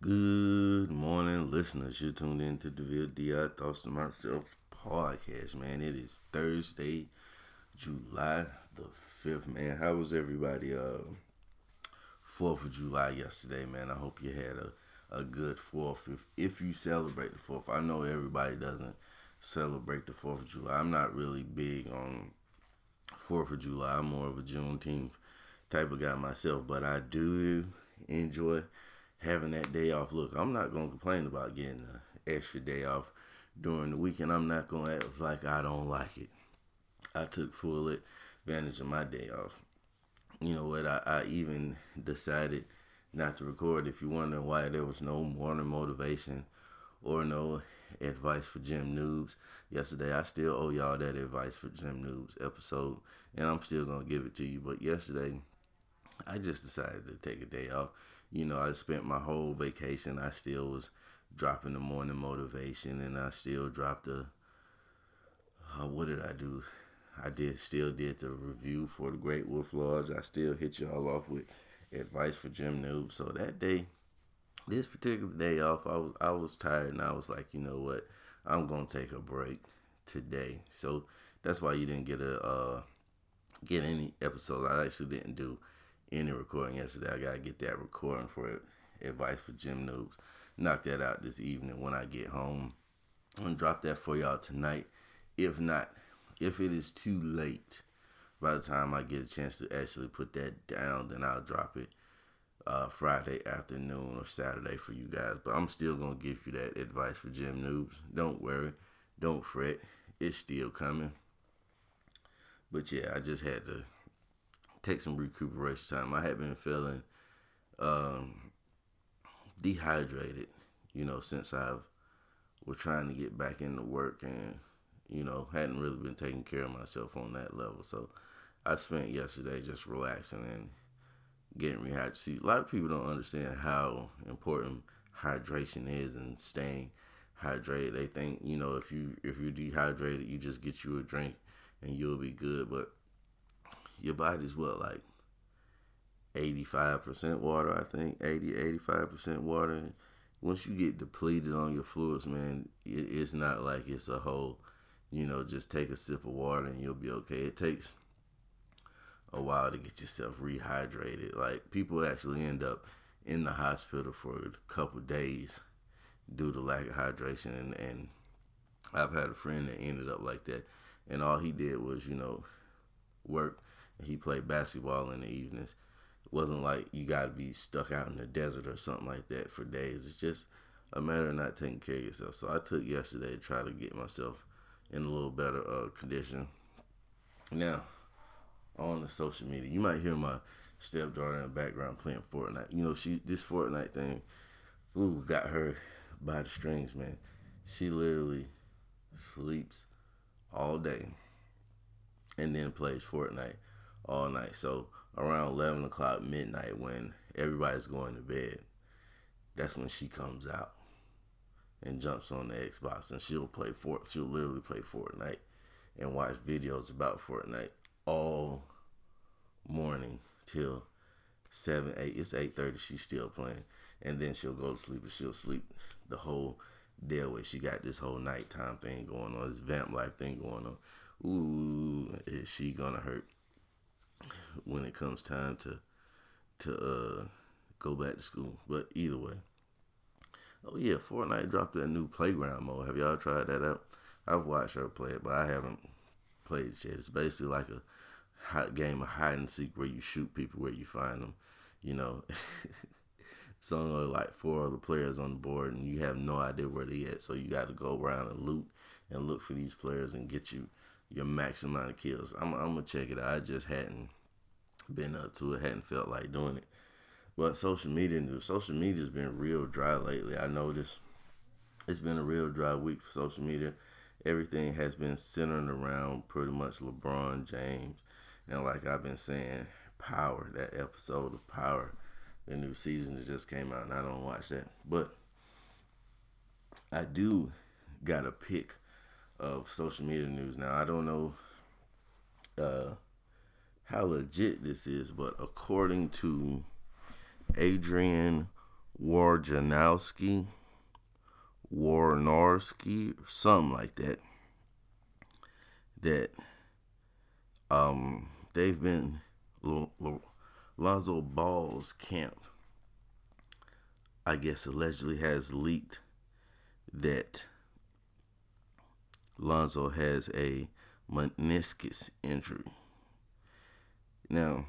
Good morning, listeners. You're tuned in to the VLDI Thoughts to Myself podcast, man. It is Thursday, July the 5th, man. How was everybody? Uh, 4th of July yesterday, man. I hope you had a, a good 4th. If, if you celebrate the 4th, I know everybody doesn't celebrate the 4th of July. I'm not really big on 4th of July. I'm more of a Juneteenth type of guy myself, but I do enjoy having that day off. Look, I'm not gonna complain about getting an extra day off during the weekend. I'm not gonna act like I don't like it. I took full advantage of my day off. You know what? I, I even decided not to record. If you're wondering why there was no morning motivation or no advice for gym noobs, yesterday I still owe y'all that advice for gym noobs episode, and I'm still gonna give it to you. But yesterday I just decided to take a day off. You know, I spent my whole vacation. I still was dropping the morning motivation, and I still dropped the. Uh, what did I do? I did still did the review for the Great Wolf Lodge. I still hit y'all off with advice for gym noobs. So that day, this particular day off, I was I was tired, and I was like, you know what, I'm gonna take a break today. So that's why you didn't get a uh, get any episode. I actually didn't do any recording yesterday. I gotta get that recording for advice for gym noobs. Knock that out this evening when I get home. I'm gonna drop that for y'all tonight. If not, if it is too late, by the time I get a chance to actually put that down, then I'll drop it uh, Friday afternoon or Saturday for you guys. But I'm still gonna give you that advice for gym noobs. Don't worry, don't fret. It's still coming. But yeah, I just had to take some recuperation time. I had been feeling um, dehydrated, you know, since I've was trying to get back into work and you know hadn't really been taking care of myself on that level. So I spent yesterday just relaxing and getting rehydrated. See, a lot of people don't understand how important hydration is and staying hydrated. They think you know if you if you're dehydrated, you just get you a drink and you'll be good. But your body's what like 85% water i think? 80 85% water? Once you get depleted on your fluids man it's not like it's a whole you know just take a sip of water and you'll be okay. It takes a while to get yourself rehydrated. Like people actually end up in the hospital for a couple days due to lack of hydration and, and i've had a friend that ended up like that and all he did was you know work he played basketball in the evenings. It wasn't like you got to be stuck out in the desert or something like that for days. It's just a matter of not taking care of yourself. So I took yesterday to try to get myself in a little better uh, condition. Now, on the social media, you might hear my stepdaughter in the background playing Fortnite. You know, she this Fortnite thing, ooh, got her by the strings, man. She literally sleeps all day and then plays Fortnite all night. So around eleven o'clock midnight, when everybody's going to bed, that's when she comes out and jumps on the Xbox, and she'll play Fort. She'll literally play Fortnite and watch videos about Fortnite all morning till seven, eight. It's eight thirty. She's still playing, and then she'll go to sleep, and she'll sleep the whole day away. She got this whole nighttime thing going on, this vamp life thing going on. Ooh, is she gonna hurt? When it comes time to to uh, go back to school. But either way. Oh yeah, Fortnite dropped that new playground mode. Have y'all tried that out? I've watched her play it, but I haven't played it yet. It's basically like a hot game of hide and seek where you shoot people where you find them. You know, it's only like four other players on the board, and you have no idea where they at. So you got to go around and loot and look for these players and get you your max amount of kills. I'm, I'm gonna check it out. I just hadn't been up to it, hadn't felt like doing it. But social media news, social media's been real dry lately. I noticed it's been a real dry week for social media. Everything has been centering around pretty much LeBron James. And like I've been saying, Power, that episode of Power, the new season that just came out, and I don't watch that. But I do got a pick of social media news. Now I don't know uh, how legit this is, but according to Adrian Warjanowski, Warnarski, something like that. That um they've been Lonzo Ball's camp. I guess allegedly has leaked that Lonzo has a meniscus injury. Now,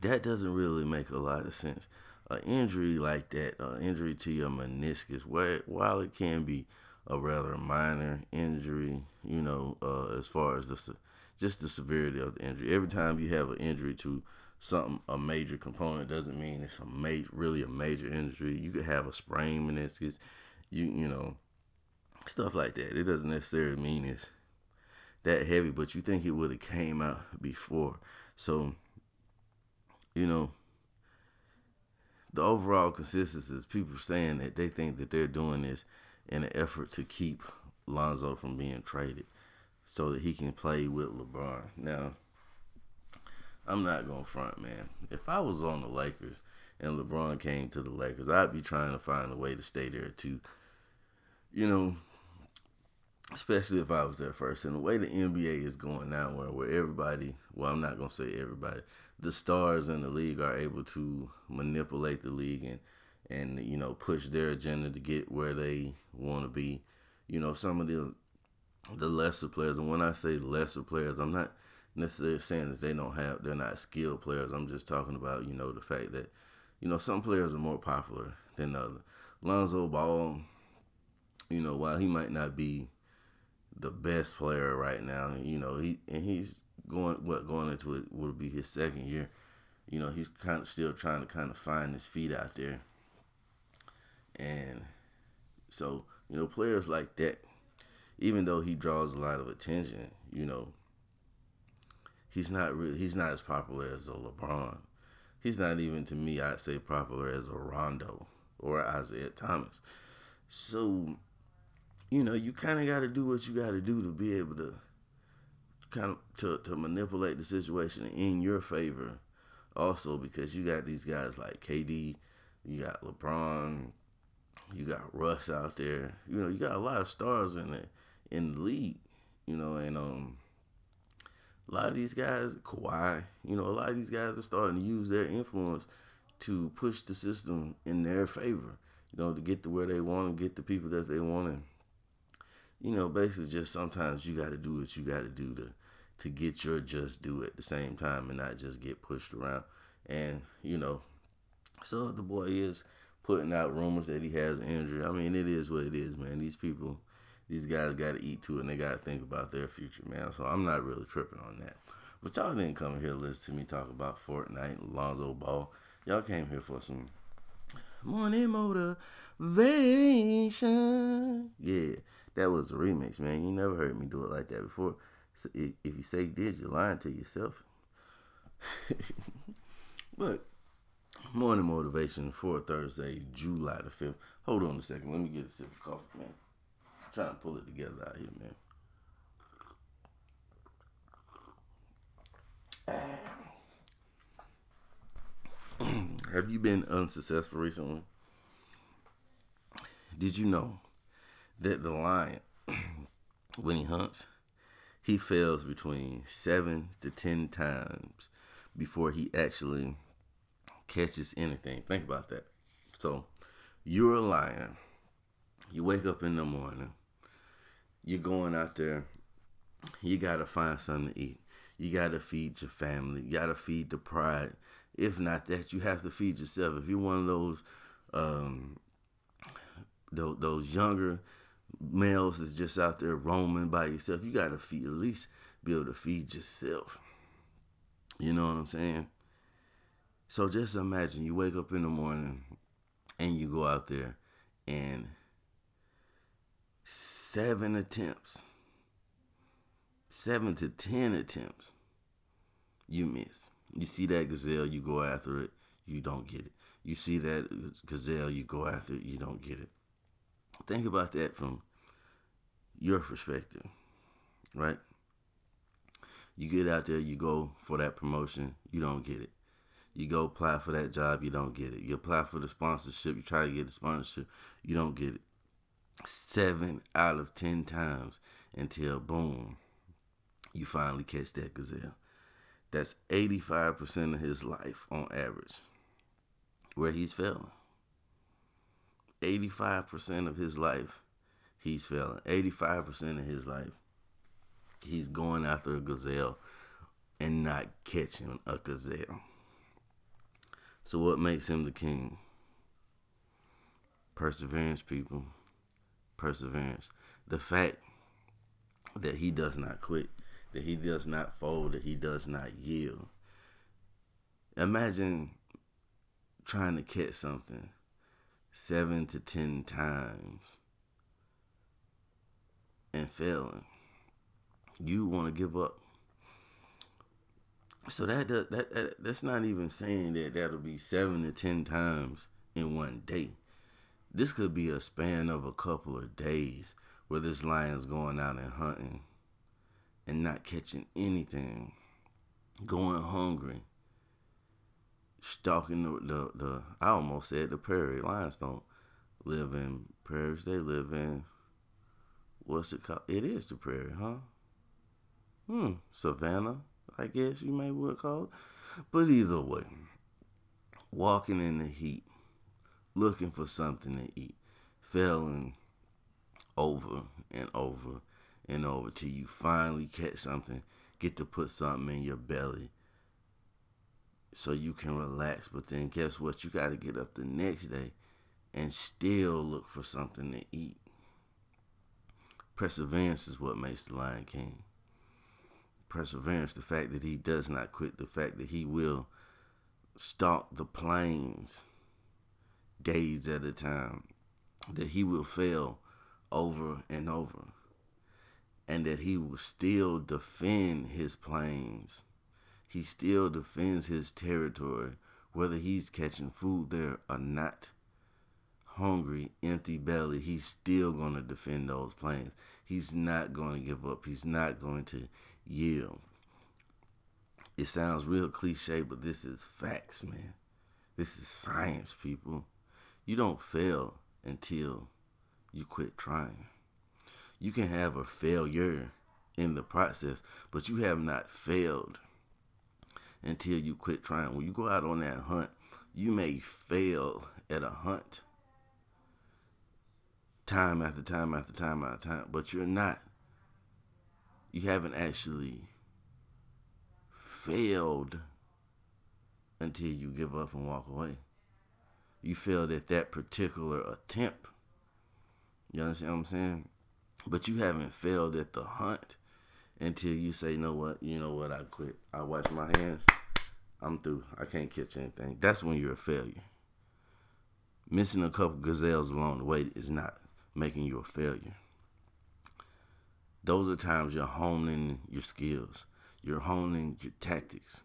that doesn't really make a lot of sense. An injury like that, an injury to your meniscus, while it can be a rather minor injury, you know, uh, as far as the just the severity of the injury. Every time you have an injury to something, a major component doesn't mean it's a major, really a major injury. You could have a sprained meniscus, you you know, stuff like that. It doesn't necessarily mean it's that heavy, but you think it would have came out before. So, you know, the overall consistency is people saying that they think that they're doing this in an effort to keep Lonzo from being traded so that he can play with LeBron. Now, I'm not going to front, man. If I was on the Lakers and LeBron came to the Lakers, I'd be trying to find a way to stay there too. You know, especially if I was there first. And the way the NBA is going now, where where everybody, well, I'm not gonna say everybody, the stars in the league are able to manipulate the league and and you know push their agenda to get where they want to be. You know, some of the the lesser players, and when I say lesser players, I'm not necessarily saying that they don't have they're not skilled players. I'm just talking about you know the fact that you know some players are more popular than others. Lonzo Ball, you know, while he might not be the best player right now. You know, he and he's going what going into it will be his second year. You know, he's kind of still trying to kind of find his feet out there. And so, you know, players like that, even though he draws a lot of attention, you know, he's not really he's not as popular as a LeBron. He's not even to me, I'd say popular as a Rondo or Isaiah Thomas. So you know, you kind of got to do what you got to do to be able to kind of to, to manipulate the situation in your favor. Also, because you got these guys like KD, you got LeBron, you got Russ out there. You know, you got a lot of stars in the in the league. You know, and um, a lot of these guys, Kawhi, you know, a lot of these guys are starting to use their influence to push the system in their favor. You know, to get to where they want and get the people that they want and you know, basically just sometimes you got to do what you got to do to to get your just due at the same time and not just get pushed around. And you know, so the boy is putting out rumors that he has injury. I mean, it is what it is, man. These people, these guys got to eat too, and they got to think about their future, man. So I'm not really tripping on that. But y'all didn't come here to listen to me talk about Fortnite, Lonzo Ball. Y'all came here for some morning motivation. Yeah. That was a remix, man. You never heard me do it like that before. So if, you say you did, you're lying to yourself. but morning motivation for Thursday, July the fifth. Hold on a second. Let me get a sip of coffee, man. I'm trying to pull it together out here, man. Have you been unsuccessful recently? Did you know that the lion, when he hunts, he fails between seven to ten times before he actually catches anything. Think about that. So, you're a lion. You wake up in the morning. You're going out there. You got to find something to eat. You got to feed your family. You got to feed the pride. If not that, you have to feed yourself. If you're one of those, um, those, those younger males that's just out there roaming by yourself. You gotta feed at least be able to feed yourself. You know what I'm saying? So just imagine you wake up in the morning and you go out there and seven attempts, seven to ten attempts, you miss. You see that gazelle, you go after it, you don't get it. You see that gazelle, you go after it, you don't get it. Think about that from your perspective, right? You get out there, you go for that promotion, you don't get it. You go apply for that job, you don't get it. You apply for the sponsorship, you try to get the sponsorship, you don't get it. Seven out of ten times until boom, you finally catch that gazelle. That's 85% of his life on average where he's failing. 85% of his life, he's failing. 85% of his life, he's going after a gazelle and not catching a gazelle. So, what makes him the king? Perseverance, people. Perseverance. The fact that he does not quit, that he does not fold, that he does not yield. Imagine trying to catch something seven to ten times and failing. You want to give up. So that, that that that's not even saying that that'll be seven to ten times in one day. This could be a span of a couple of days where this lion's going out and hunting and not catching anything, going hungry, stalking the, the, the I almost said the prairie. Lions don't live in prairies. They live in what's it called? It is the prairie, huh? Hmm, savannah, I guess you may would call it. But either way, walking in the heat, looking for something to eat, failing over and over and over till you finally catch something, get to put something in your belly so you can relax. But then guess what? You got to get up the next day and still look for something to eat. Perseverance is what makes the Lion King. Perseverance, the fact that he does not quit, the fact that he will stalk the plains days at a time, that he will fail over and over, and that he will still defend his plains he still defends his territory, whether he's catching food there or not. Hungry, empty belly, he's still going to defend those plains. He's not going to give up. He's not going to yield. It sounds real cliche, but this is facts, man. This is science, people. You don't fail until you quit trying. You can have a failure in the process, but you have not failed until you quit trying. When you go out on that hunt, you may fail at a hunt time after time after time after time, but you're not. You haven't actually failed until you give up and walk away. You failed at that particular attempt. You understand what I'm saying? But you haven't failed at the hunt until you say, you know what, you know what, I quit. I wash my hands. I'm through. I can't catch anything. That's when you're a failure. Missing a couple gazelles along the way is not making you a failure. Those are times you're honing your skills. You're honing your tactics.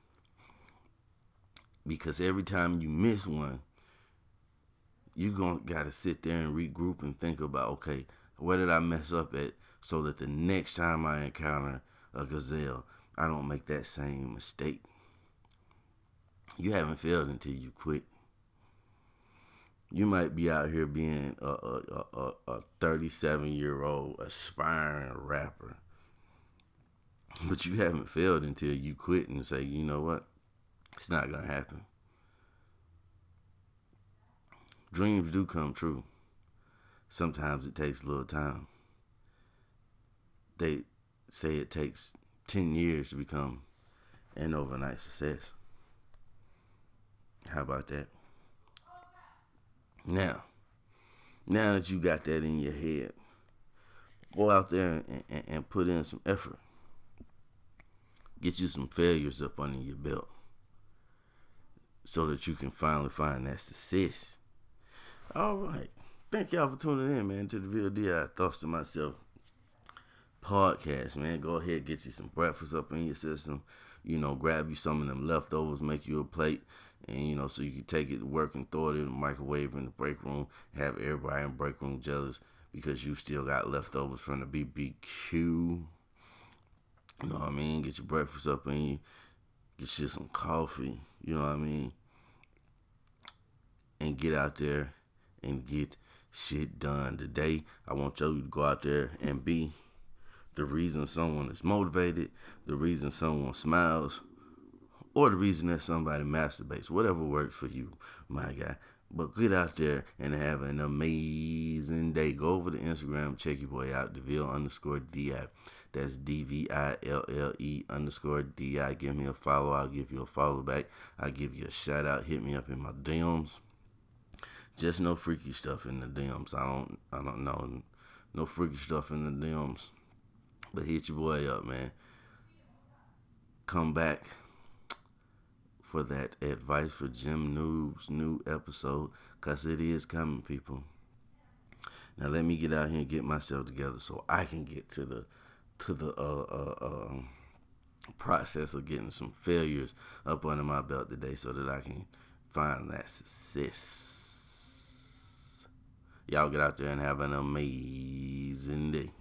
Because every time you miss one, you're going to got to sit there and regroup and think about, okay, where did I mess up at so that the next time I encounter a gazelle, I don't make that same mistake. You haven't failed until you quit. You might be out here being a, a, a, a 37 year old aspiring rapper, but you haven't failed until you quit and say, you know what? It's not going to happen. Dreams do come true. Sometimes it takes a little time. They say it takes 10 years to become an overnight success. How about that? Now, now that you got that in your head, go out there and, and, and put in some effort. Get you some failures up under your belt so that you can finally find that success. All right. Thank y'all for tuning in, man, to the VLDI Thoughts to Myself podcast, man. Go ahead, get you some breakfast up in your system. You know, grab you some of them leftovers, make you a plate, and you know, so you can take it to work and throw it in the microwave in the break room. Have everybody in the break room jealous because you still got leftovers from the BBQ. You know what I mean? Get your breakfast up in you. get you some coffee. You know what I mean? And get out there and get shit done. Today, I want you to go out there and be the reason someone is motivated, the reason someone smiles, or the reason that somebody masturbates. Whatever works for you, my guy. But get out there and have an amazing day. Go over to Instagram, check your boy out, DeVille underscore DI. That's D V I L L E underscore D I. Give me a follow. I'll give you a follow back. I'll give you a shout out. Hit me up in my DMs. Just no freaky stuff in the DMs. I don't I don't know. No freaky stuff in the DMs. But hit your boy up, man. Come back for that advice for gym noobs new episode, cause it is coming, people. Now let me get out here and get myself together so I can get to the to the uh, uh, uh, process of getting some failures up under my belt today, so that I can find that success. Y'all get out there and have an amazing day.